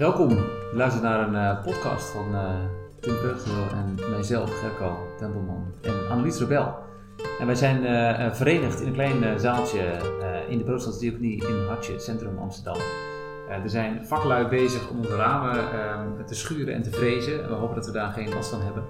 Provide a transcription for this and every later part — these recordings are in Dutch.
Welkom, luister naar een uh, podcast van uh, Tim Breugel en mijzelf, Gerco Tempelman en Annelies Rebel. En wij zijn uh, verenigd in een klein zaaltje in de Broodstadsdiaconie in Hartje, centrum Amsterdam. er zijn vaklui bezig om onze ramen te schuren en te vrezen. En we hopen dat we daar geen last van hebben.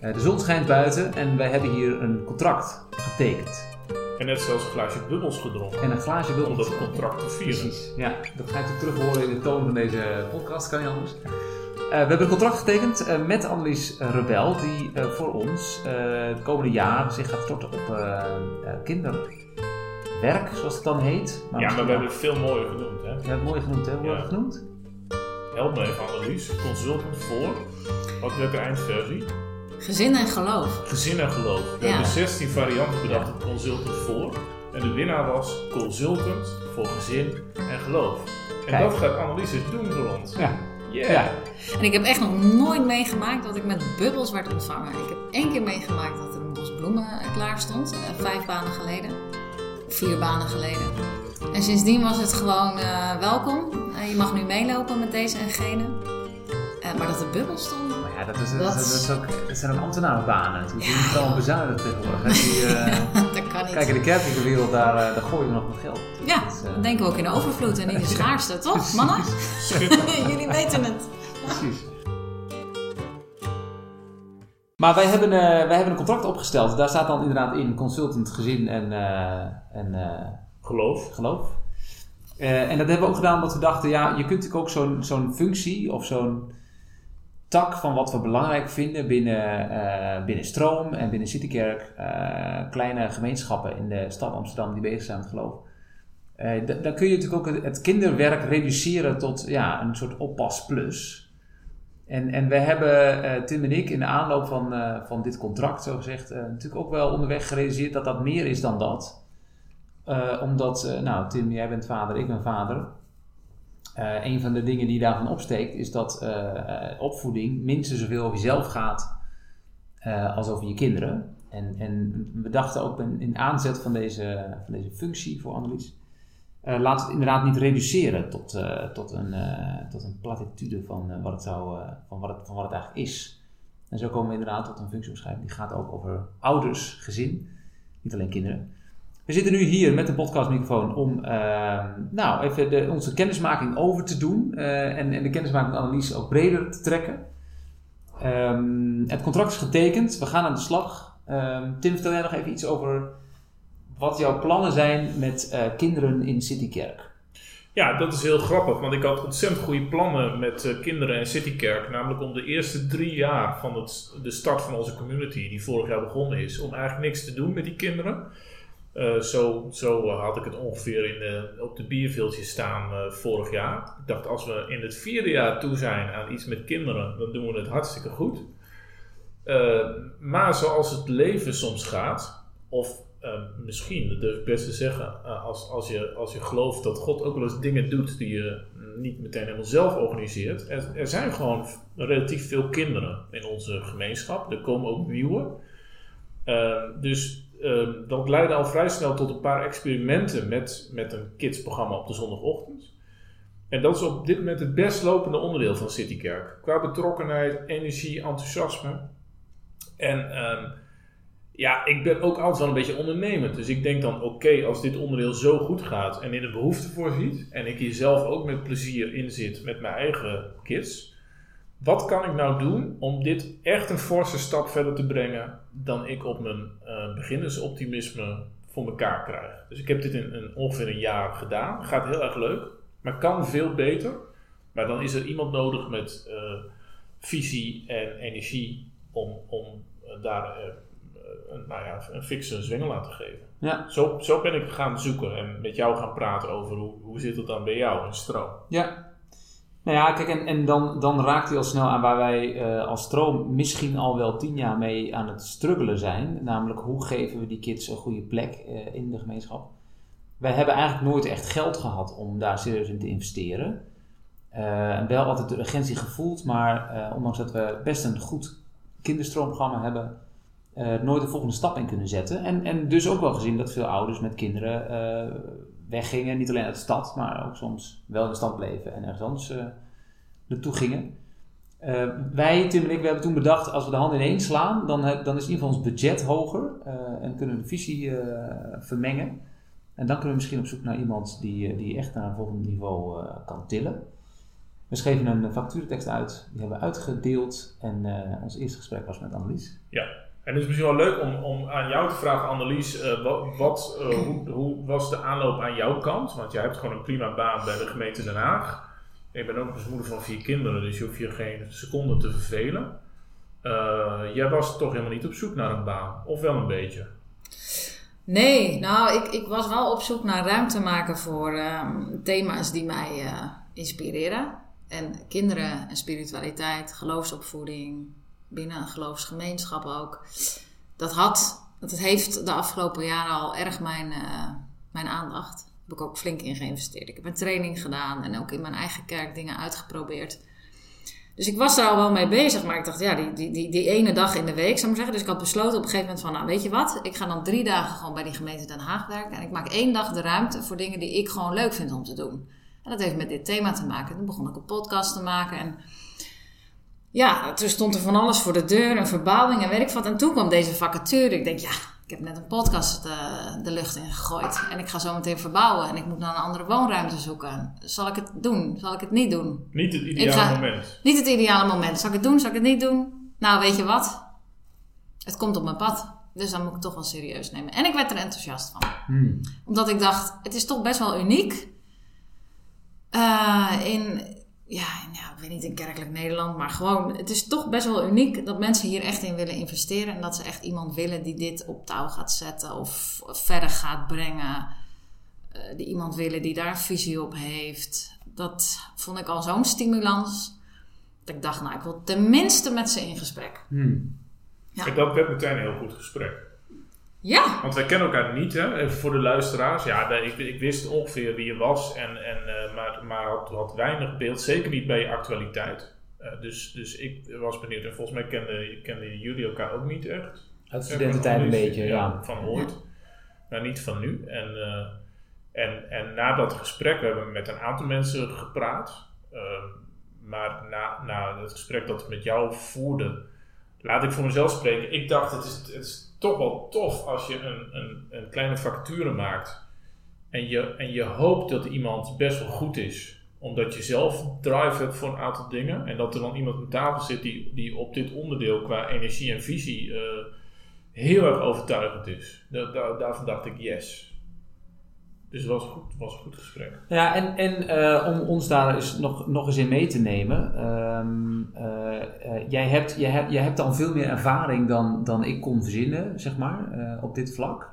de zon schijnt buiten en wij hebben hier een contract getekend. En net zelfs een glaasje bubbels gedronken. En een glaasje bubbels. Om dat contract te vieren. Precies, ja. Dat ga je terug horen in de toon van deze podcast, kan niet anders. Uh, we hebben een contract getekend uh, met Annelies Rebel, die uh, voor ons het komende jaar zich gaat storten op kinderwerk, zoals het dan heet. Maar ja, maar we hebben het veel mooier genoemd, hè? Ja, mooi genoemd, hè? Hoe ja. hebben we het genoemd? Help me even, Annelies. Consultant voor. Wat de eindversie? Gezin en geloof. Gezin en geloof. We hebben 16 varianten bedacht op consultant voor. En de winnaar was consultant voor gezin en geloof. En dat gaat Annelies doen voor ons. Ja. Yeah. ja. En ik heb echt nog nooit meegemaakt dat ik met bubbels werd ontvangen. Ik heb één keer meegemaakt dat er een bos bloemen klaar stond. Eh, vijf banen geleden. Vier banen geleden. En sindsdien was het gewoon uh, welkom. Uh, je mag nu meelopen met deze en gene. maar dat er bubbels stonden ja, dat, is, dat, is ook, dat zijn ook ambtenarenbanen. Die ja, zijn gewoon bezuinigd tegenwoordig. Die, uh, dat kan niet. Kijk, in de kerkelijke wereld, daar, uh, daar gooien we nog wat geld. Ja, dus, uh, denken we ook in de overvloed en in de schaarste, toch, mannen? Jullie weten het. Precies. Maar wij hebben, wij hebben een contract opgesteld. Daar staat dan inderdaad in consultant, gezin en, en geloof. geloof. en dat hebben we ook gedaan omdat we dachten, ja, je kunt natuurlijk ook zo'n zo'n functie of zo'n tak van wat we belangrijk vinden binnen, uh, binnen Stroom en binnen Citykerk. Uh, kleine gemeenschappen in de stad Amsterdam die bezig zijn met geloof. Uh, dan kun je natuurlijk ook het kinderwerk reduceren tot ja, een soort oppas plus. En, en we hebben, Tim en ik, in de aanloop van, van dit contract, zo gezegd, natuurlijk ook wel onderweg gerealiseerd dat dat meer is dan dat. omdat, nou, Tim, jij bent vader, ik ben vader. Uh, een van de dingen die daarvan opsteekt is dat uh, opvoeding minstens zoveel over jezelf gaat als over je kinderen. En, en we dachten ook in, in aanzet van deze, van deze functie voor Annelies, laat het inderdaad niet reduceren tot, tot, een, tot een platitude van, wat het zou, van, wat het, van wat het eigenlijk is. En zo komen we inderdaad tot een functieomschrijving die gaat ook over ouders, gezin, niet alleen kinderen. We zitten nu hier met de podcastmicrofoon om uh, nou, even de, onze kennismaking over te doen uh, en, en, de kennismaking analyse ook breder te trekken. Um, het contract is getekend, we gaan aan de slag. Um, Tim, vertel jij nog even iets over wat jouw plannen zijn met uh, kinderen in Citykerk? Ja, dat is heel grappig, want ik had ontzettend goede plannen met uh, kinderen en Citykerk. Namelijk om de eerste drie jaar van het, de start van onze community, die vorig jaar begonnen is, om eigenlijk niks te doen met die kinderen. Uh, zo, zo had ik het ongeveer in op de bierveeltje staan uh, vorig jaar. Ik dacht, als we in het vierde jaar toe zijn aan iets met kinderen, dan doen we het hartstikke goed. Uh, maar zoals het leven soms gaat, of misschien, dat durf ik best te zeggen, als, als, je, als je gelooft dat God ook wel eens dingen doet die je niet meteen helemaal zelf organiseert. Er, er zijn gewoon relatief veel kinderen in onze gemeenschap. Er komen ook nieuwe. dus Ehm, dat leidde al vrij snel tot een paar experimenten met, met een kidsprogramma op de zondagochtend. En dat is op dit moment het best lopende onderdeel van Citykerk. Qua betrokkenheid, energie, enthousiasme. En ehm, ja, ik ben ook altijd wel een beetje ondernemend. Dus ik denk dan, oké, als dit onderdeel zo goed gaat en in de behoefte voorziet... en ik hier zelf ook met plezier in zit met mijn eigen kids wat kan ik nou doen om dit echt een forse stap verder te brengen dan ik op mijn uh, beginnersoptimisme voor elkaar krijg? Dus ik heb dit in, in, ongeveer een jaar gedaan. Gaat heel erg leuk, maar kan veel beter. Maar dan is er iemand nodig met uh, visie en energie om, om uh, daar een, nou ja, een fikse zwengel aan te geven. Ja. Zo, zo ben ik gaan zoeken en met jou gaan praten over hoe, hoe zit het dan bij jou in stroom. Ja, nou ja, kijk, en, en dan, dan raakt hij al snel aan waar wij uh, als stroom misschien al wel tien jaar mee aan het struggelen zijn. Namelijk, hoe geven we die kids een goede plek uh, in de gemeenschap? Wij hebben eigenlijk nooit echt geld gehad om daar serieus in te investeren. Uh, wel altijd de urgentie gevoeld, maar ondanks dat we best een goed kinderstroomprogramma hebben, nooit de volgende stap in kunnen zetten. En, en dus ook wel gezien dat veel ouders met kinderen weggingen. Niet alleen uit de stad, maar ook soms wel in de stad bleven en ergens anders uh, naartoe gingen. Eh, wij, Tim en ik, we hebben toen bedacht, als we de handen ineens slaan, dan, he- dan is in ieder geval ons budget hoger eh, en kunnen we de visie eh, vermengen. En dan kunnen we misschien op zoek naar iemand die, eh, die echt naar een volgend niveau eh, kan tillen. We schreven een factuurtekst uit, die hebben we uitgedeeld en eh, ons eerste gesprek was met Annelies. En het is misschien wel leuk om, om aan jou te vragen, Annelies, eh, wat, eh, hoe, hoe was de aanloop aan jouw kant? Want jij hebt gewoon een prima baan bij de gemeente Den Haag. Je bent ook eens moeder van vier kinderen, dus je hoeft je geen seconde te vervelen. Eh, jij was toch helemaal niet op zoek naar een baan, of wel een beetje? Nee, nou, ik, ik was wel op zoek naar ruimte maken voor ehm, thema's die mij inspireren. En kinderen en spiritualiteit, geloofsopvoeding, binnen een geloofsgemeenschap ook. Dat had, dat heeft de afgelopen jaren al erg mijn, eh, mijn aandacht. Daar heb ik ook flink in geïnvesteerd. Ik heb een training gedaan en ook in mijn eigen kerk dingen uitgeprobeerd. Dus ik was daar al wel mee bezig, maar ik dacht, ja, die, die, die, die ene dag in de week, zou ik zeggen. Dus ik had besloten op een gegeven moment van, nou, weet je wat? Ik ga dan drie dagen gewoon bij die gemeente Den Haag werken. En ik maak één dag de ruimte voor dingen die ik gewoon leuk vind om te doen. En dat heeft met dit thema te maken. Toen begon ik een podcast te maken en... Ja, toen stond er van alles voor de deur, een verbouwing en weet ik wat. En toen kwam deze vacature. Ik denk, ja, ik heb net een podcast de, de lucht in gegooid. En ik ga zo meteen verbouwen en ik moet naar een andere woonruimte zoeken. Zal ik het doen? Zal ik het niet doen? Niet het ideale ga- moment. Niet het ideale moment. Zal ik het doen? Zal ik het niet doen? Nou, weet je wat? Het komt op mijn pad. Dus dan moet ik het toch wel serieus nemen. En ik werd er enthousiast van. Hmm. Omdat ik dacht, het is toch best wel uniek. Eh, in, ja, ja, ik weet niet in kerkelijk Nederland, maar gewoon, het is toch best wel uniek dat mensen hier echt in willen investeren. En dat ze echt iemand willen die dit op touw gaat zetten of verder gaat brengen. Eh, die iemand willen die daar een visie op heeft. Dat vond ik al zo'n stimulans. Dat ik dacht, nou, ik wil tenminste met ze in gesprek. Hmm. Ja. En dat werd meteen een heel goed gesprek. Ja, Want wij kennen elkaar niet, hè? Even voor de luisteraars. Ja, ik, ik wist ongeveer wie je was, en, en, eh, maar, maar had, had weinig beeld. Zeker niet bij je actualiteit. Eh, dus, dus ik was benieuwd. En volgens mij kenden, kenden jullie elkaar ook niet echt. Uit studententijd een beetje, ja. Van ooit. Maar niet van nu. En, eh, en, en na dat gesprek, we hebben met een aantal mensen gepraat. Ehm, maar na, na het gesprek dat ik met jou voerde, laat ik voor mezelf spreken. Ik dacht, het is, het is toch wel tof als je een, een, een kleine vacature maakt. En je, en je hoopt dat iemand best wel goed is. Omdat je zelf drive hebt voor een aantal dingen. En dat er dan iemand aan tafel zit die, die op dit onderdeel qua energie en visie eh, heel erg overtuigend is. Da, da- daarvan dacht ik yes. Dus het was, goed, het was een goed gesprek. Ja, en, en eh, om ons daar eens nog, nog eens in mee te nemen. ehm, eh, eh, jij, hebt, jij, hebt, jij hebt al veel meer ervaring dan, dan ik kon verzinnen, zeg maar, op dit vlak.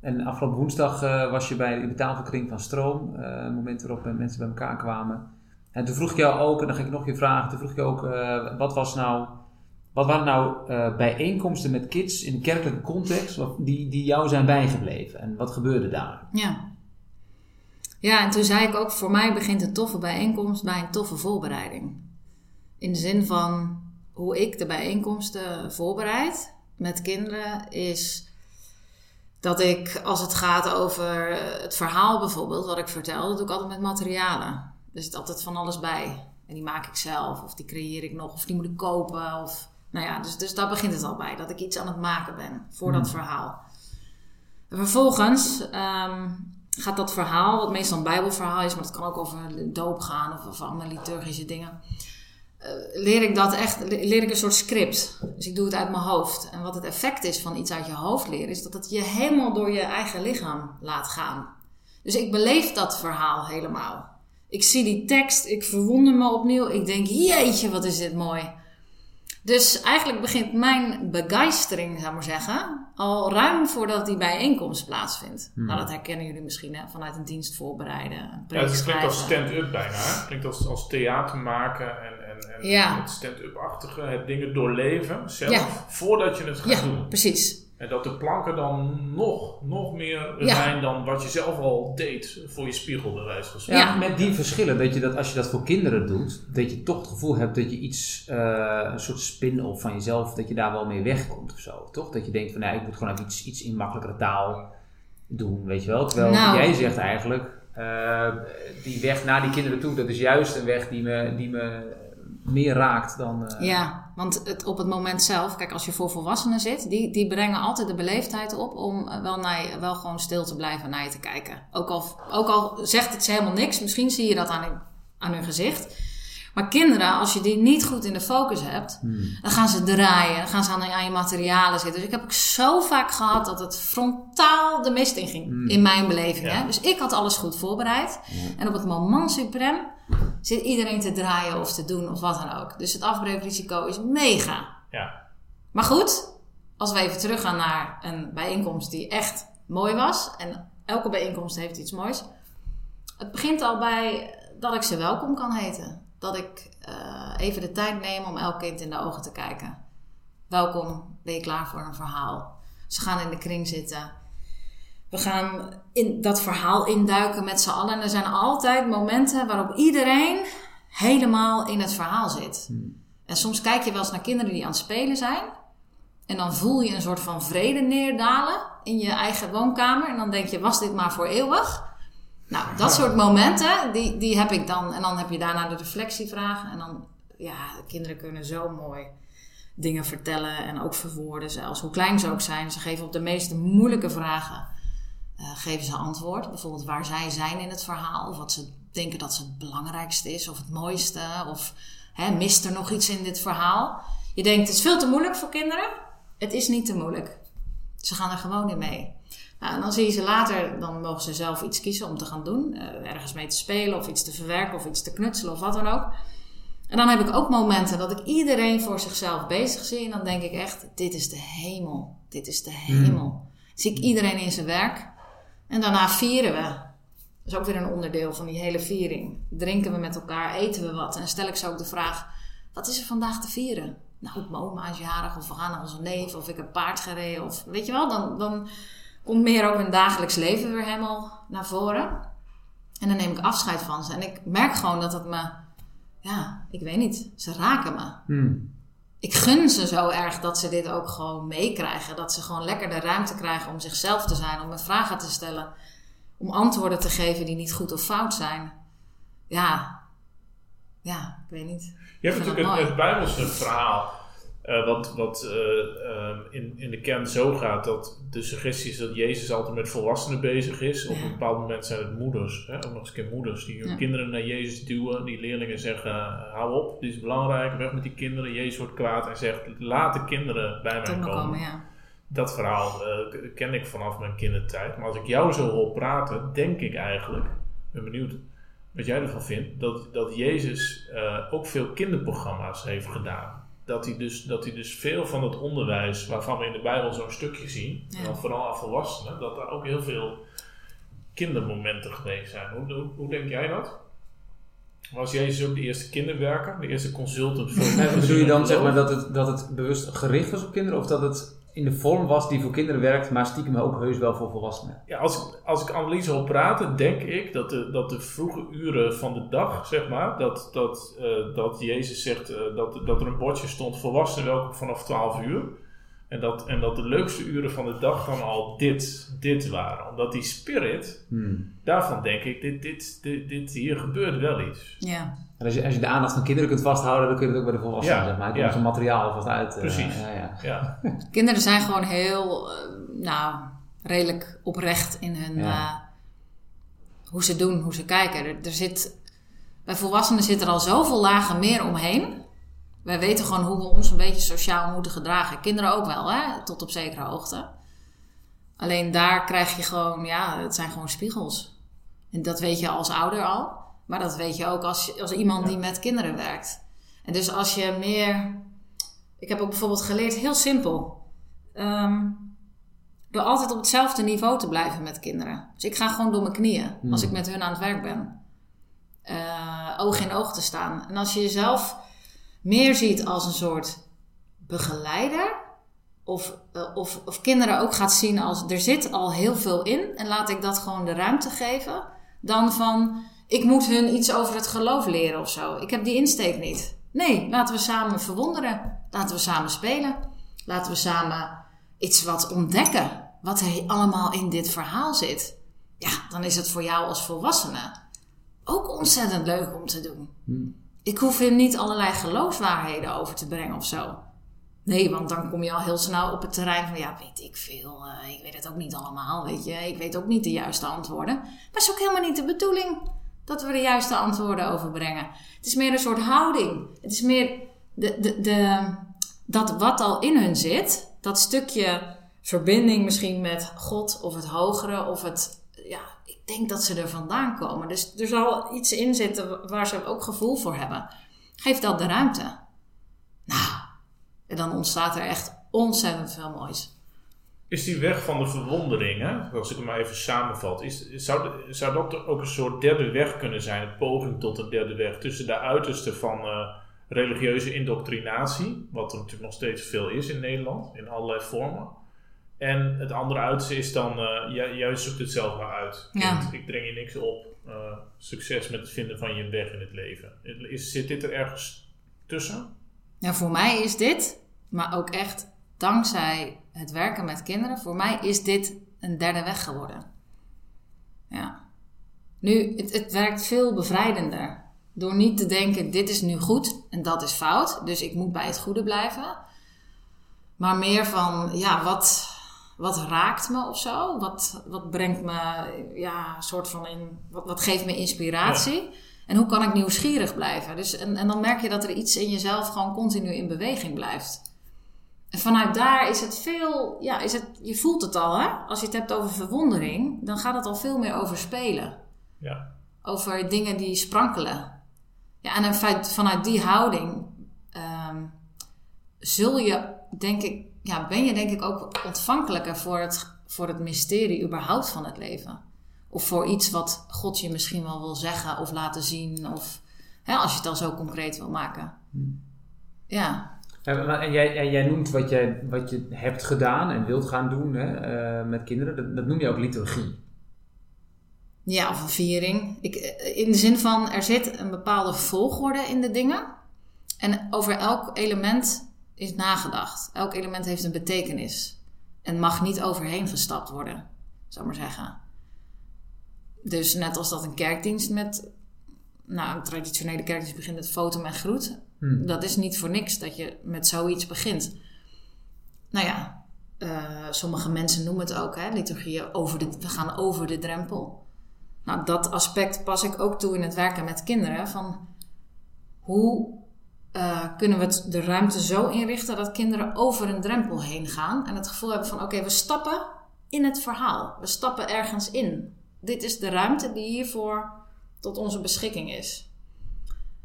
En afgelopen woensdag was je bij de tafelkring van Stroom, een moment waarop mensen bij elkaar kwamen. En toen vroeg ik jou ook, en dan ga ik nog je vragen, toen vroeg ik je ook, wat was nou... Wat waren nou eh, bijeenkomsten met kids in kerkelijke context wat, die, die jou zijn bijgebleven? En wat gebeurde daar? Ja. Ja, en toen zei ik ook, voor mij begint een toffe bijeenkomst bij een toffe voorbereiding. In de zin van hoe ik de bijeenkomsten voorbereid met kinderen is dat ik, als het gaat over het verhaal bijvoorbeeld, wat ik vertel, dat doe ik altijd met materialen. Er zit altijd van alles bij. En die maak ik zelf, of die creëer ik nog, of die moet ik kopen. Of, nou ja, dus, dus daar begint het al bij, dat ik iets aan het maken ben voor dat verhaal. En vervolgens ehm, gaat dat verhaal, wat meestal een bijbelverhaal is, maar het kan ook over doop gaan of over andere liturgische dingen. eh, leer ik dat echt, le- leer ik een soort script. Dus ik doe het uit mijn hoofd. En wat het effect is van iets uit je hoofd leren, is dat het je helemaal door je eigen lichaam laat gaan. Dus ik beleef dat verhaal helemaal. Ik zie die tekst, ik verwonder me opnieuw. Ik denk, jeetje, wat is dit mooi. Dus eigenlijk begint mijn begeistering, zou ik maar zeggen, al ruim voordat die bijeenkomst plaatsvindt. Nou, dat herkennen jullie misschien hè, vanuit een dienst voorbereiden. Een Ja, het klinkt als stand-up bijna. Het klinkt als, als theater maken en, en, en Ja. het stand-up-achtige. Het dingen doorleven zelf, Ja. voordat je het gaat Ja, doen. precies. En dat de planken dan nog, nog meer Ja. zijn dan wat je zelf al deed voor je spiegel, bij wijze van Ja, spreken. Ja. met die verschillen dat je dat als je dat voor kinderen doet, dat je toch het gevoel hebt dat je iets, eh, een soort spin-off van jezelf, dat je daar wel mee wegkomt of zo. Toch? Dat je denkt van, nou, ik moet gewoon even iets, iets in makkelijkere taal doen, weet je wel. Terwijl Nou. jij zegt eigenlijk, eh, die weg naar die kinderen toe, dat is juist een weg die me, die me meer raakt dan... eh, Ja, want het, op het moment zelf, kijk, als je voor volwassenen zit, die, die brengen altijd de beleefdheid op om eh, wel, naar je, wel gewoon stil te blijven naar je te kijken. Ook al, ook al zegt het ze helemaal niks, misschien zie je dat aan hun, aan hun gezicht. Maar kinderen, als je die niet goed in de focus hebt, hmm. dan gaan ze draaien, dan gaan ze aan, aan je materialen zitten. Dus ik heb ook zo vaak gehad dat het frontaal de mist in ging, Mm. in mijn beleving. Ja. Hè? Dus ik had alles goed voorbereid. Ja. En op het moment suprem zit iedereen te draaien of te doen of wat dan ook. Dus het afbreukrisico is mega. Ja. Maar goed, als we even teruggaan naar een bijeenkomst die echt mooi was. En elke bijeenkomst heeft iets moois. Het begint al bij dat ik ze welkom kan heten. Dat ik eh, even de tijd neem om elk kind in de ogen te kijken. Welkom, ben je klaar voor een verhaal? Ze gaan in de kring zitten. We gaan in dat verhaal induiken met z'n allen. En er zijn altijd momenten waarop iedereen helemaal in het verhaal zit. Hmm. En soms kijk je wel eens naar kinderen die aan het spelen zijn. En dan voel je een soort van vrede neerdalen in je eigen woonkamer. En dan denk je, was dit maar voor eeuwig? Nou, dat soort momenten, die, die heb ik dan. En dan heb je daarna de reflectievraag. En dan, ja, de kinderen kunnen zo mooi dingen vertellen en ook verwoorden zelfs. Hoe klein ze ook zijn. Ze geven op de meest moeilijke vragen, eh, geven ze antwoord. Bijvoorbeeld waar zij zijn in het verhaal. Of wat ze denken dat ze het belangrijkste is of het mooiste. Of hè, mist er nog iets in dit verhaal. Je denkt, het is veel te moeilijk voor kinderen. Het is niet te moeilijk. Ze gaan er gewoon in mee. Nou, en dan zie je ze later, dan mogen ze zelf iets kiezen om te gaan doen. Eh, ergens mee te spelen of iets te verwerken of iets te knutselen of wat dan ook. En dan heb ik ook momenten dat ik iedereen voor zichzelf bezig zie. En dan denk ik echt, dit is de hemel. Dit is de hemel. Zie ik iedereen in zijn werk. En daarna vieren we. Dat is ook weer een onderdeel van die hele viering. Drinken we met elkaar, eten we wat. En stel ik ze ook de vraag, wat is er vandaag te vieren? Nou, mijn oma is jarig, of we gaan naar onze neef, of ik heb paard gereden. Of weet je wel, dan, dan komt meer ook hun dagelijks leven weer helemaal naar voren. En dan neem ik afscheid van ze. En ik merk gewoon dat het me, ja, ik weet niet, ze raken me. Hmm. Ik gun ze zo erg dat ze dit ook gewoon meekrijgen. Dat ze gewoon lekker de ruimte krijgen om zichzelf te zijn, om me vragen te stellen, om antwoorden te geven die niet goed of fout zijn. Ja, ja, ik weet niet. Je hebt natuurlijk het, het Bijbelse verhaal, eh, wat, wat eh, eh, in, in de kern zo gaat dat de suggestie is dat Jezus altijd met volwassenen bezig is. Op een bepaald moment zijn het moeders, hè, ook nog eens een keer moeders, die hun Ja. kinderen naar Jezus duwen. Die leerlingen zeggen, eh, hou op, dit is belangrijk, weg met die kinderen. Jezus wordt kwaad en zegt, laat de kinderen bij mij komen. komen, ja. Dat verhaal ken ik vanaf mijn kindertijd. Maar als ik jou zo hoor praten, denk ik eigenlijk, ben benieuwd wat jij ervan vindt, dat, dat Jezus ook veel kinderprogramma's heeft gedaan. Dat hij, dus, dat hij dus veel van het onderwijs waarvan we in de Bijbel zo'n stukje zien, Ja. en dan vooral aan volwassenen, dat daar ook heel veel kindermomenten geweest zijn. Hoe, hoe, hoe denk jij dat? Was Jezus ook de eerste kinderwerker, de eerste consultant voor En bedoel je dan zeg maar dat het, dat het bewust gericht was op kinderen of dat het in de vorm was die voor kinderen werkt, maar stiekem ook heus wel voor volwassenen? Ja, als, ik- als ik Annelies hoor praten, denk ik dat de, dat de vroege uren van de dag, zeg maar, dat, dat, eh, dat Jezus zegt eh, dat, dat er een bordje stond volwassenen welkom vanaf 12 uur. En dat, en dat de leukste uren van de dag dan al dit, dit waren. Omdat die spirit, Hmm. daarvan denk ik, dit, dit, dit, dit, hier gebeurt wel iets. Ja, En als je, als je de aandacht van kinderen kunt vasthouden, dan kun je het ook bij de volwassenen, Ja, zeg maar. Je ja. komt zo'n materiaal vast uit. eh, Precies. ja, ja. Ja, kinderen zijn gewoon heel, eh, nou, redelijk oprecht in hun, Ja. eh, hoe ze doen, hoe ze kijken. Er, er zit, bij volwassenen zit er al zoveel lagen meer omheen. Wij weten gewoon hoe we ons een beetje sociaal moeten gedragen. Kinderen ook wel, hè? tot op zekere hoogte. Alleen daar krijg je gewoon, ja, het zijn gewoon spiegels. En dat weet je als ouder al. Maar dat weet je ook als, als iemand die met kinderen werkt. En dus als je meer... Ik heb ook bijvoorbeeld geleerd, heel simpel. Ehm, door altijd op hetzelfde niveau te blijven met kinderen. Dus ik ga gewoon door mijn knieën Hmm. als ik met hun aan het werk ben. Eh, oog in oog te staan. En als je jezelf meer ziet als een soort begeleider. Of, eh, of, of kinderen ook gaat zien als er zit al heel veel in. En laat ik dat gewoon de ruimte geven. Dan van ik moet hun iets over het geloof leren of zo. Ik heb die insteek niet. Nee, laten we samen verwonderen. Laten we samen spelen. Laten we samen iets wat ontdekken. Wat er allemaal in dit verhaal zit. ja, dan is het voor jou als volwassene ook ontzettend leuk om te doen. Hmm. Ik hoef er niet allerlei geloofswaarheden over te brengen of zo. Nee, want dan kom je al heel snel op het terrein van, ja, weet ik veel, eh, ik weet het ook niet allemaal, weet je. Ik weet ook niet de juiste antwoorden. Maar het is ook helemaal niet de bedoeling dat we de juiste antwoorden overbrengen. Het is meer een soort houding. Het is meer de, de, de, dat wat al in hun zit, dat stukje verbinding misschien met God of het hogere of het, ja, ik denk dat ze er vandaan komen. Dus er zal iets in zitten waar ze ook gevoel voor hebben. Geef dat de ruimte. Nou, en dan ontstaat er echt ontzettend veel moois. Is die weg van de verwondering, hè, als ik het maar even samenvat, is, zou, de- zou dat ook een soort derde weg kunnen zijn, een poging tot een derde weg, tussen de uiterste van eh, religieuze indoctrinatie, wat er natuurlijk nog steeds veel is in Nederland, in allerlei vormen, en het andere uiterste is dan, eh, jij, jij zoekt het zelf maar uit. Ja. Ik dring je niks op, eh, succes met het vinden van je weg in het leven. Is, zit dit er ergens tussen? Ja, voor mij is dit, maar ook echt dankzij het werken met kinderen, voor mij is dit een derde weg geworden. Ja. Nu, het, het werkt veel bevrijdender. Door niet te denken, dit is nu goed en dat is fout, dus ik moet bij het goede blijven. Maar meer van, ja, wat, wat raakt me of zo? Wat, wat brengt me, ja, soort van in, wat, wat geeft me inspiratie? En hoe kan ik nieuwsgierig blijven? Dus, en, en dan merk je dat er iets in jezelf gewoon continu in beweging blijft. En vanuit daar is het veel, ja, is het, je voelt het al, hè? Als je het hebt over verwondering, dan gaat het al veel meer over spelen. Ja. Over dingen die sprankelen. Ja, en in feite, vanuit die houding ehm, zul je, denk ik, ja, ben je denk ik ook ontvankelijker voor het, voor het mysterie überhaupt van het leven. Of voor iets wat God je misschien wel wil zeggen of laten zien. Of hè, als je het dan zo concreet wil maken. Ja, Ja, en jij, noemt wat, jij, wat je hebt gedaan en wilt gaan doen hè, eh, met kinderen. Dat, dat noem je ook liturgie. Ja, of een viering. Ik, in de zin van, er zit een bepaalde volgorde in de dingen. En over elk element is nagedacht. Elk element heeft een betekenis. En mag niet overheen gestapt worden, zou maar zeggen. Dus net als dat een kerkdienst met... Nou, een traditionele kerkdienst begint met foto en groet. Hmm. Dat is niet voor niks dat je met zoiets begint. Nou ja, eh, sommige mensen noemen het ook, hè, liturgieën, over de, we gaan over de drempel. Nou, dat aspect pas ik ook toe in het werken met kinderen. Van hoe eh, kunnen we de ruimte zo inrichten dat kinderen over een drempel heen gaan en het gevoel hebben van: oké, we stappen in het verhaal. We stappen ergens in. Dit is de ruimte die hiervoor tot onze beschikking is.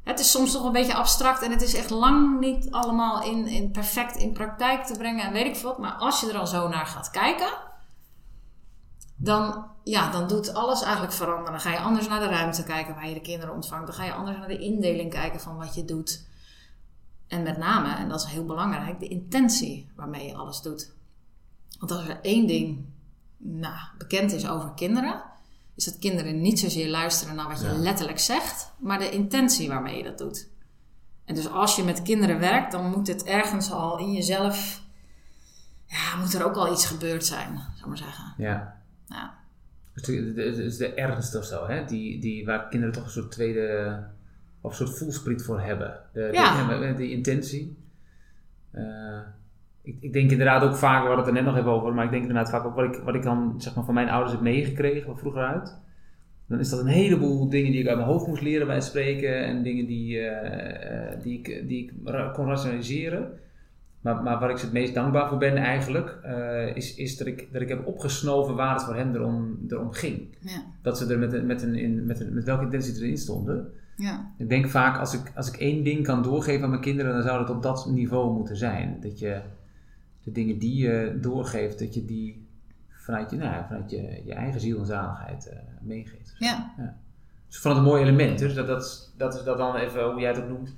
Het is soms nog een beetje abstract en het is echt lang niet allemaal in, in perfect in praktijk te brengen en weet ik wat. Maar als je er al zo naar gaat kijken, dan, ja, dan doet alles eigenlijk veranderen. Dan ga je anders naar de ruimte kijken waar je de kinderen ontvangt. Dan ga je anders naar de indeling kijken van wat je doet. En met name, en dat is heel belangrijk, de intentie waarmee je alles doet. Want als er één ding nou, bekend is over kinderen, is dat kinderen niet zozeer luisteren naar wat je Ja. letterlijk zegt, maar de intentie waarmee je dat doet. En dus als je met kinderen werkt, dan moet het ergens al in jezelf, ja, moet er ook al iets gebeurd zijn, zou ik maar zeggen. Ja. Ja. Dus de, de, de, de ernst of zo, hè? Die, die, waar kinderen toch een soort tweede, of een soort voelspriet voor hebben. De, de- Ja. die intentie. Eh, ik, ik denk inderdaad ook vaak, we hadden het er net nog even over, maar ik denk inderdaad vaak ook wat ik, wat ik dan zeg maar, van mijn ouders heb meegekregen van vroeger uit. Dan is dat een heleboel dingen die ik uit mijn hoofd moest leren bij het spreken en dingen die, eh, eh, die, ik, die ik kon rationaliseren. Maar, maar waar ik ze het meest dankbaar voor ben eigenlijk, eh, is, is dat, ik, dat ik heb opgesnoven waar het voor hen erom, erom ging. Ja. Dat ze er met, een- met, een, in, met, een, met welke intentie erin stonden. Ja. Ik denk vaak, als ik, als ik één ding kan doorgeven aan mijn kinderen, dan zou het op dat niveau moeten zijn. Dat je de dingen die je doorgeeft, dat je die vanuit je, nou, ja, vanuit je, je eigen ziel en zaligheid eh, meegeeft. ja. Dus ik vond het een mooi element. Dus dat, dat, is- dat is dat dan even, hoe jij het ook noemt.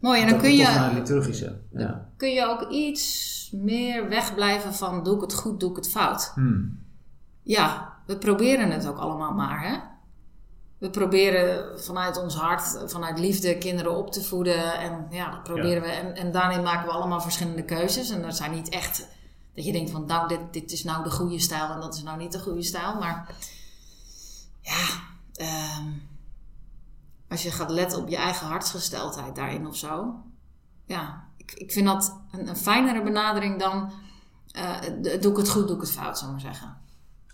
Mooi, en dan kun naar je, liturgische. Ja. kun je ook iets meer wegblijven van doe ik het goed, doe ik het fout. Hmm. Ja, we proberen het ook allemaal maar, hè. We proberen vanuit ons hart, vanuit liefde, kinderen op te voeden. En ja, dat proberen we. En, en daarin maken we allemaal verschillende keuzes. En dat zijn niet echt dat je denkt van, nou, dit, dit is nou de goede stijl en dat is nou niet de goede stijl. Maar ja, ehm, als je gaat letten op je eigen hartsgesteldheid daarin of zo. Ja, ik, ik vind dat een, een fijnere benadering dan eh, doe ik het goed, doe ik het fout, zou ik maar zeggen.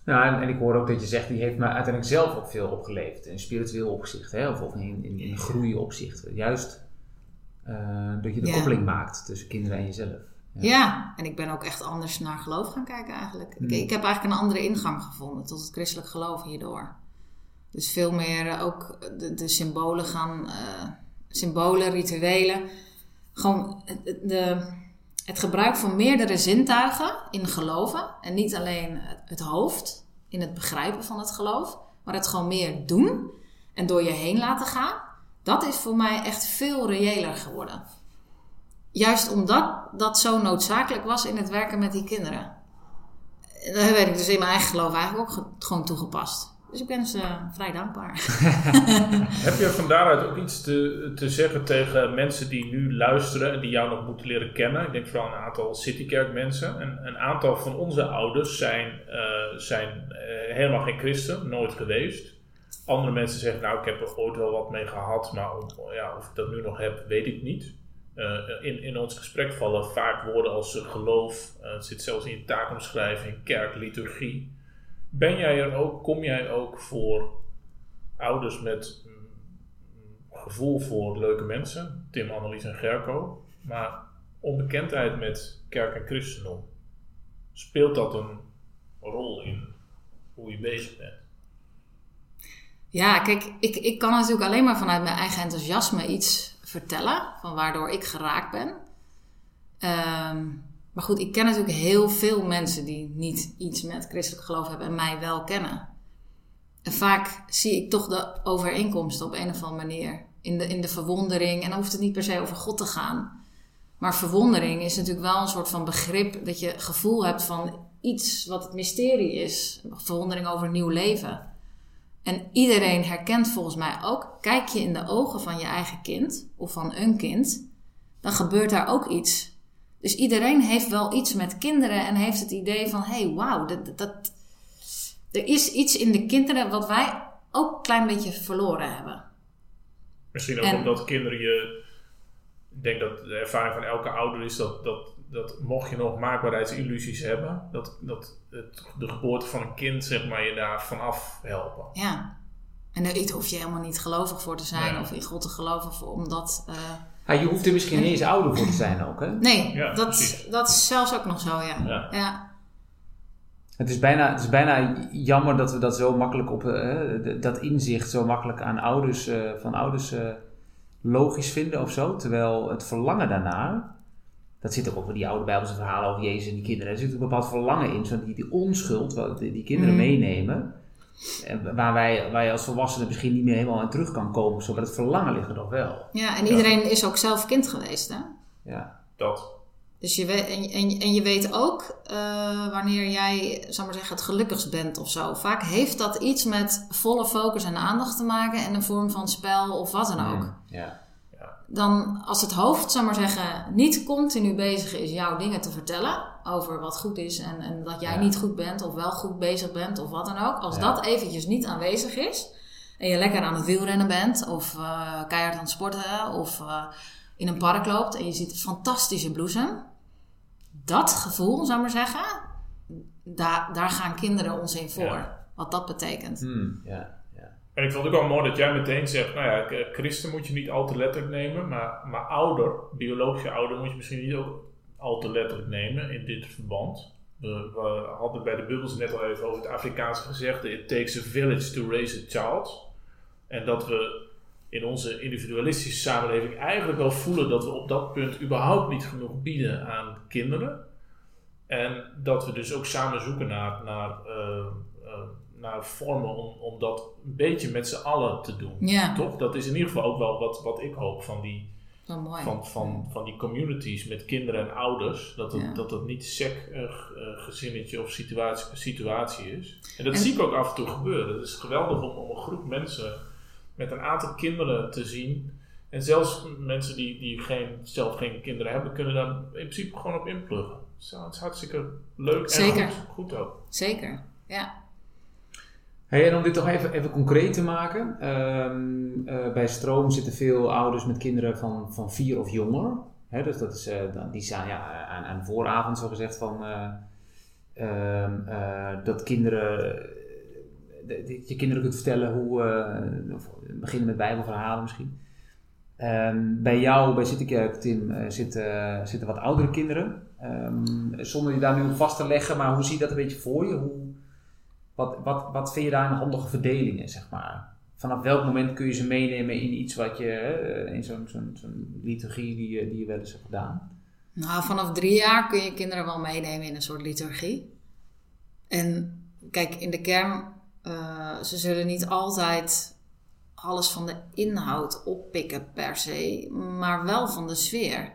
Nou, en, en ik hoor ook dat je zegt, die heeft me uiteindelijk zelf ook veel opgeleverd. In spiritueel opzicht, hè? of, of in, in, in groeiopzicht. Juist eh, dat je de Ja. koppeling maakt tussen kinderen en jezelf. Ja. en ik ben ook echt anders naar geloof gaan kijken eigenlijk. Ik, ik heb eigenlijk een andere ingang gevonden tot het christelijk geloof hierdoor. Dus veel meer eh, ook de, de symbolen gaan, eh, symbolen, rituelen. Gewoon de, het gebruik van meerdere zintuigen in geloven. En niet alleen het, hoofd in het begrijpen van het geloof, maar het gewoon meer doen en door je heen laten gaan. Dat is voor mij echt veel reëler geworden. Juist omdat dat zo noodzakelijk was in het werken met die kinderen. En Dat heb ik dus in mijn eigen geloof eigenlijk ook ge- gewoon toegepast. Dus ik ben ze vrij dankbaar. Heb je van daaruit ook iets te, te zeggen tegen mensen die nu luisteren en die jou nog moeten leren kennen? Ik denk vooral een aantal Citykerk mensen. En een aantal van onze ouders zijn, eh, zijn eh, helemaal geen christen, nooit geweest. Andere mensen zeggen, nou ik heb er ooit wel wat mee gehad, maar ja, of ik dat nu nog heb, weet ik niet. Eh, in, in ons gesprek vallen vaak woorden als eh, geloof, eh, het zit zelfs in je taakomschrijving, kerk, liturgie. Ben jij er ook, kom jij ook voor ouders met gevoel voor leuke mensen, Tim, Annelies en Gerco, maar onbekendheid met kerk en christendom. Speelt dat een rol in hoe je bezig bent? Ja, kijk, ik, ik kan natuurlijk alleen maar vanuit mijn eigen enthousiasme iets vertellen, van waardoor ik geraakt ben. Ehm, maar goed, ik ken natuurlijk heel veel mensen die niet iets met christelijk geloof hebben en mij wel kennen. En vaak zie ik toch de overeenkomsten op een of andere manier. In de, in de verwondering. En dan hoeft het niet per se over God te gaan. Maar verwondering is natuurlijk wel een soort van begrip dat je gevoel hebt van iets wat het mysterie is. Verwondering over een nieuw leven. En iedereen herkent volgens mij ook, kijk je in de ogen van je eigen kind of van een kind, dan gebeurt daar ook iets. Dus iedereen heeft wel iets met kinderen en heeft het idee van, hé, hey, wauw, dat, er is iets in de kinderen wat wij ook een klein beetje verloren hebben. Misschien ook En- omdat kinderen je. Ik denk dat de ervaring van elke ouder is dat, dat, dat mocht je nog maakbaarheidsillusies hebben, dat, dat het, de geboorte van een kind, zeg maar, je daar vanaf helpen. Ja. En daar hoef je helemaal niet gelovig voor te zijn of in God te geloven, voor, omdat... eh, Ja, je hoeft er misschien niet eens ouder voor te zijn ook, hè? nee, Ja, dat, precies. dat is zelfs ook nog zo, ja. Ja. ja. Het is, bijna, het is bijna jammer dat we dat zo makkelijk op, d- dat inzicht zo makkelijk aan ouders, eh, van ouders eh, logisch vinden of zo. Terwijl het verlangen daarnaar, dat zit ook op die oude Bijbelse verhalen over Jezus en die kinderen. Er zit een bepaald verlangen in, zo die, die onschuld, wat die, die kinderen Mm. meenemen. En waar, wij, waar je als volwassene misschien niet meer helemaal aan terug kan komen. Zo, maar het verlangen ligt er nog wel. Ja, en iedereen is ook zelf kind geweest, hè? Ja. Dat. Dus je weet, en, en, en je weet ook eh, wanneer jij, zal maar zeggen, het gelukkigst bent of zo. Vaak heeft dat iets met volle focus en aandacht te maken en een vorm van spel of wat dan ook. Mm, Ja. Dan als het hoofd, zal maar zeggen, niet continu bezig is jouw dingen te vertellen over wat goed is en, en dat jij Ja. niet goed bent of wel goed bezig bent of wat dan ook. Als Ja. dat eventjes niet aanwezig is en je lekker aan het wielrennen bent of eh, keihard aan het sporten of eh, in een park loopt en je ziet fantastische bloesem. Dat gevoel, zou ik maar zeggen, daar, daar gaan kinderen ons in voor. Ja. Wat dat betekent. Mm, ja. ja. En ik vond het ook wel mooi dat jij meteen zegt, nou ja, christen moet je niet al te letterlijk nemen, maar, maar ouder, biologische ouder, moet je misschien niet ook al te letterlijk nemen in dit verband. We, we hadden bij de bubbels net al even over het Afrikaanse gezegde, it takes a village to raise a child. En dat we in onze individualistische samenleving eigenlijk wel voelen dat we op dat punt überhaupt niet genoeg bieden aan kinderen. En dat we dus ook samen zoeken naar, naar, eh, eh, naar vormen om, om dat een beetje met z'n allen te doen. Ja, Toch? Dat is in ieder geval ook wel wat, wat ik hoop van die, mooi. van, van, van die communities met kinderen en ouders. Dat het, Ja. dat het niet sec eh, eh, gezinnetje of situatie, situatie is. En dat En- zie ik ook af en toe gebeuren. Het is geweldig om, om een groep mensen met een aantal kinderen te zien. En zelfs mensen die, die geen, zelf geen kinderen hebben, kunnen daar in principe gewoon op inpluggen. Zo, het is hartstikke leuk Zeker. en goed, goed ook. Zeker, ja. En om dit toch even, even concreet te maken. ehm, eh, bij Stroom zitten veel ouders met kinderen van, van vier of jonger. Dus dat is, eh, die staan ja, aan, aan vooravond zo gezegd van eh, ehm, eh, dat kinderen, je kinderen kunt vertellen hoe, of beginnen met bijbelverhalen misschien. Ehm, bij jou, bij Citykerk, Tim, zitten, zitten wat oudere kinderen. Zonder je daar nu op vast te leggen, maar hoe zie je dat een beetje voor je? Hoe, wat, wat, wat vind je daar een handige verdelingen, zeg maar? Vanaf welk moment kun je ze meenemen in iets wat je, eh, in zo'n zo'n zo'n liturgie die je, die je wel eens hebt gedaan? Nou, vanaf drie jaar kun je kinderen wel meenemen in een soort liturgie. En kijk, in de kern, eh, ze zullen niet altijd alles van de inhoud oppikken per se, maar wel van de sfeer.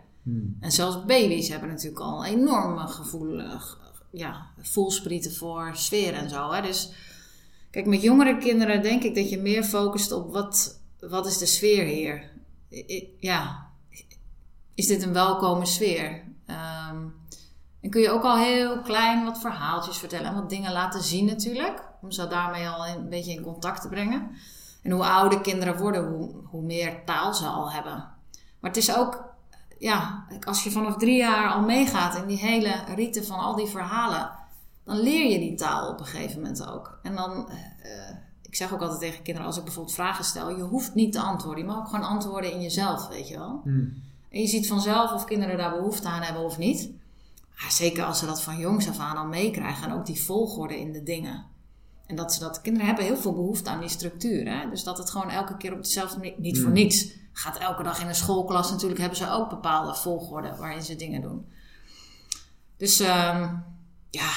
En zelfs baby's hebben natuurlijk al een enorme gevoel, eh, g- ja, voelsprieten voor sfeer en zo. Hè? Dus kijk, met jongere kinderen denk ik dat je meer focust op wat, wat is de sfeer hier. Ja, is dit een welkome sfeer? Ehm, en kun je ook al heel klein wat verhaaltjes vertellen en wat dingen laten zien natuurlijk. Om ze daarmee al een beetje in contact te brengen. En hoe ouder kinderen worden, hoe, hoe meer taal ze al hebben. Maar het is ook, ja, als je vanaf drie jaar al meegaat in die hele rieten van al die verhalen, dan leer je die taal op een gegeven moment ook. En dan, eh, ik zeg ook altijd tegen kinderen, als ik bijvoorbeeld vragen stel, je hoeft niet te antwoorden. Je mag ook gewoon antwoorden in jezelf, weet je wel. En je ziet vanzelf of kinderen daar behoefte aan hebben of niet. Maar zeker als ze dat van jongs af aan al meekrijgen. En ook die volgorde in de dingen. En dat ze dat... Kinderen hebben heel veel behoefte aan die structuur. Hè? Dus dat het gewoon elke keer op dezelfde manier... Niet voor niets. Gaat elke dag in een schoolklas natuurlijk... hebben ze ook bepaalde volgorde waarin ze dingen doen. Dus ehm, ja,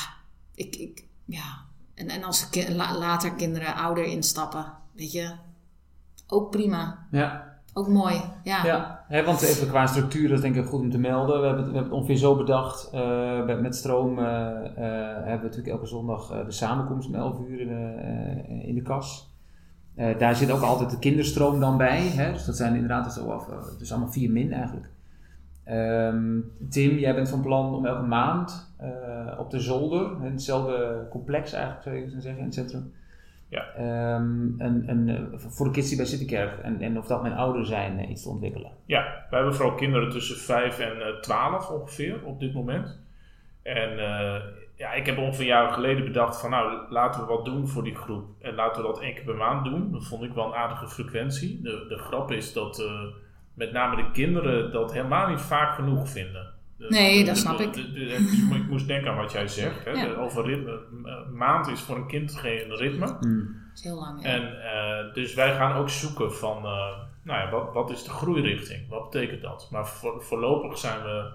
ik... ik ja. En, en als ki- later kinderen ouder instappen... Weet je, ook prima. Ja, Ook mooi. Ja. ja. Hè, want even qua structuur, dat is denk ik goed om te melden. We hebben het, we hebben het ongeveer zo bedacht. eh, met, met Stroom eh, eh, hebben we natuurlijk elke zondag de samenkomst om 11 uur in de, in de kas. Eh, daar zit ook altijd de kinderstroom dan bij. Hè? Dus dat zijn inderdaad eh, dus allemaal vier min eigenlijk. Ehm, Tim, jij bent van plan om elke maand eh, op de zolder, in hetzelfde complex eigenlijk zou je zeggen, in het centrum. Ja. Ehm, een, een, voor de kids die bij Citykerk en, en of dat mijn ouders zijn, iets te ontwikkelen. Ja, wij hebben vooral kinderen tussen 5 en eh 12 ongeveer op dit moment. En ja, ik heb ongeveer een jaar geleden bedacht van nou, laten we wat doen voor die groep. En laten we dat één keer per maand doen. Dat vond ik wel een aardige frequentie. De, de grap is dat eh, met name de kinderen dat helemaal niet vaak genoeg vinden. De- Nee, dat snap de- ik. ik moest denken aan wat jij zegt. Hè, Ja. over ritme. Een maand is voor een kind geen ritme. Dat is heel lang. Ja. En eh, dus wij gaan ook zoeken van, eh, nou ja, wat, wat is de groeirichting? Wat betekent dat? Maar voor, voorlopig zijn we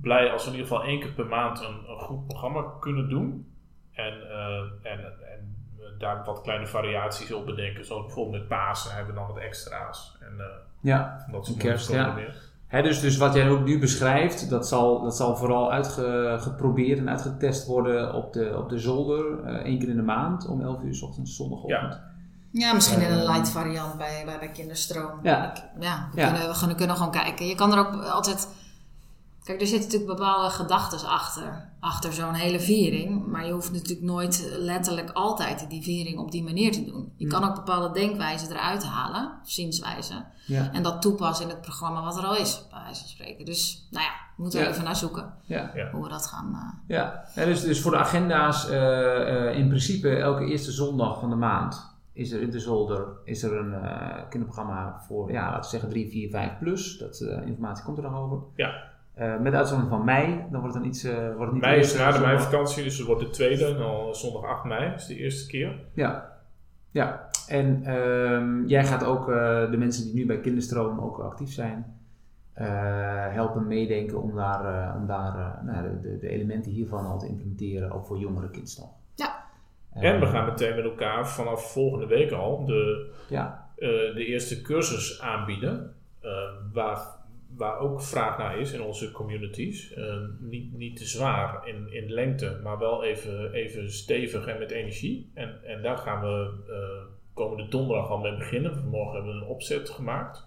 blij als we in ieder geval één keer per maand een, een goed programma kunnen doen. En, eh, en, en we daar wat kleine variaties op bedenken. Zoals bijvoorbeeld met Pasen hebben we dan wat extra's. En eh, Ja, van dat soort Kerst, dingen ja. Hè, dus, dus wat jij ook nu beschrijft, dat zal, dat zal vooral uitgeprobeerd en uitgetest worden op de, op de zolder. eh één keer in de maand om 11 uur 's ochtends, zondagochtend. Ja, misschien in een light variant bij, bij, bij kinderstroom. Ja. Ik- ja, we, Ja. Kunnen, we gaan- kunnen gewoon kijken. Je kan er ook altijd... Kijk, er zitten natuurlijk bepaalde gedachten achter. Achter zo'n hele viering. Maar je hoeft natuurlijk nooit letterlijk altijd die viering op die manier te doen. Je kan ook bepaalde denkwijzen eruit halen. Zienswijzen. Ja. En dat toepassen in het programma wat er al is. Bij wijze van spreken. Dus, nou ja, we moeten Ja. even naar zoeken. Ja. Ja. Hoe we dat gaan... eh, Ja, ja dus, dus voor de agenda's, eh, eh, in principe elke eerste zondag van de maand is er in de zolder is er een eh, kinderprogramma voor, ja, laten we zeggen 3, 4, 5 plus. Dat eh, informatie komt er nog over. Ja. Eh, met uitzondering van mei, dan wordt het dan iets... eh, wordt het niet Mei is na de zondag. meivakantie, dus het wordt de tweede. En dan zondag 8 mei is de eerste keer. Ja, ja. En ehm, jij gaat ook eh, de mensen die nu bij Kinderstroom ook actief zijn, eh, helpen meedenken om daar, eh, om daar nou, de, de, de elementen hiervan al te implementeren, ook voor jongere nog. Ja. En we Eh, gaan meteen met elkaar vanaf volgende week al de Ja, eh, de eerste cursus aanbieden. eh, waar, waar ook vraag naar is in onze communities. Eh, niet, niet te zwaar in, in lengte, maar wel even, even stevig en met energie. En, en daar gaan we eh, komende donderdag al mee beginnen. Vanmorgen hebben we een opzet gemaakt.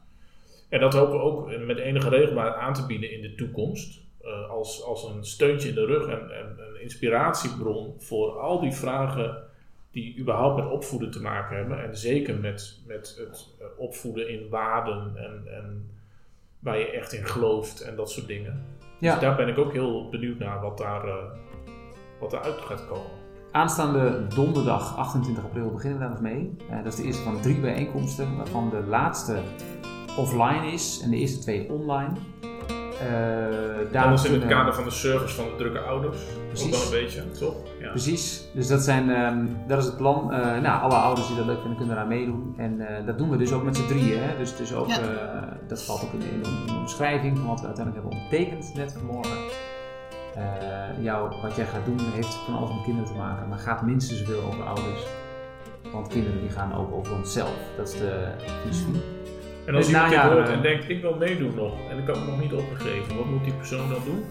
En dat hopen we ook met enige regelmaat aan te bieden in de toekomst. eh, als, als een steuntje in de rug en, en een inspiratiebron voor al die vragen die überhaupt met opvoeden te maken hebben. En zeker met, met het eh, opvoeden in waarden en, en waar je echt in gelooft en dat soort dingen. Ja. Dus daar ben ik ook heel benieuwd naar wat daar, eh wat eruit gaat komen. Aanstaande donderdag 28 april beginnen we daar nog mee. Eh, dat is de eerste van drie bijeenkomsten, waarvan de laatste offline is en de eerste twee online. Eh daar Alles in het kader van de service van de drukke ouders. Precies. Ook wel een beetje, toch? Ja. Precies, dus dat, zijn, ehm, dat is het plan. Eh, nou, alle ouders die dat leuk vinden kunnen eraan meedoen. En eh, dat doen we dus ook met z'n drieën. Hè? Dus, dus ook, Ja. eh, dat valt ook in de, in de omschrijving van wat we uiteindelijk hebben ondertekend net vanmorgen. Eh, jou, wat jij gaat doen heeft van alles met kinderen te maken, maar gaat minstens zoveel over ouders. Want kinderen die gaan ook over onszelf. Dat is de filosofie. En als Het iemand dit hoort eh, en denkt, ik wil meedoen nog en ik heb het nog niet opgegeven, wat moet die persoon dan doen?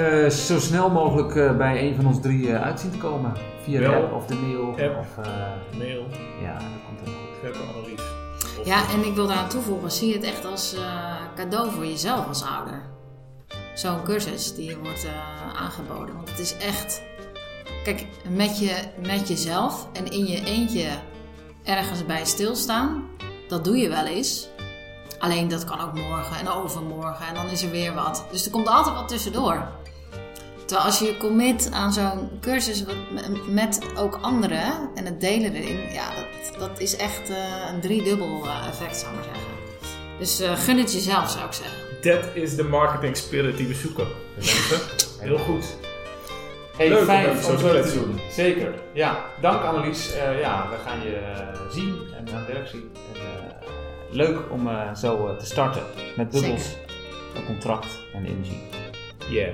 Eh, zo snel mogelijk eh, bij een van ons drie eh, uit zien te komen. Via de Wel, app of de mail. app. Of, eh, Mail, ja, dat komt helemaal goed. Of- Ja, en ik wil daaraan toevoegen, zie het echt als eh, cadeau voor jezelf als ouder. Zo'n cursus die je wordt eh, aangeboden. Want het is echt, kijk, met, je, met jezelf en in je eentje ergens bij stilstaan, dat doe je wel eens. Alleen dat kan ook morgen en overmorgen en dan is er weer wat. Dus er komt altijd wat tussendoor. Terwijl als je je commit aan zo'n cursus wat- met- ook anderen en het delen erin, ja, dat, dat is echt eh, een driedubbel eh, effect, zou ik maar zeggen. Dus eh, gun het jezelf, zou ik zeggen. Dat is de marketing spirit die we zoeken. Mensen, heel goed. Hey, Leuk om fijn om zo te doen. Zeker. Ja, dank Annelies. Eh, ja, we gaan je zien en aan het werk zien. Leuk om eh, zo eh, te starten met Bubbles, een contract en energie. Yeah.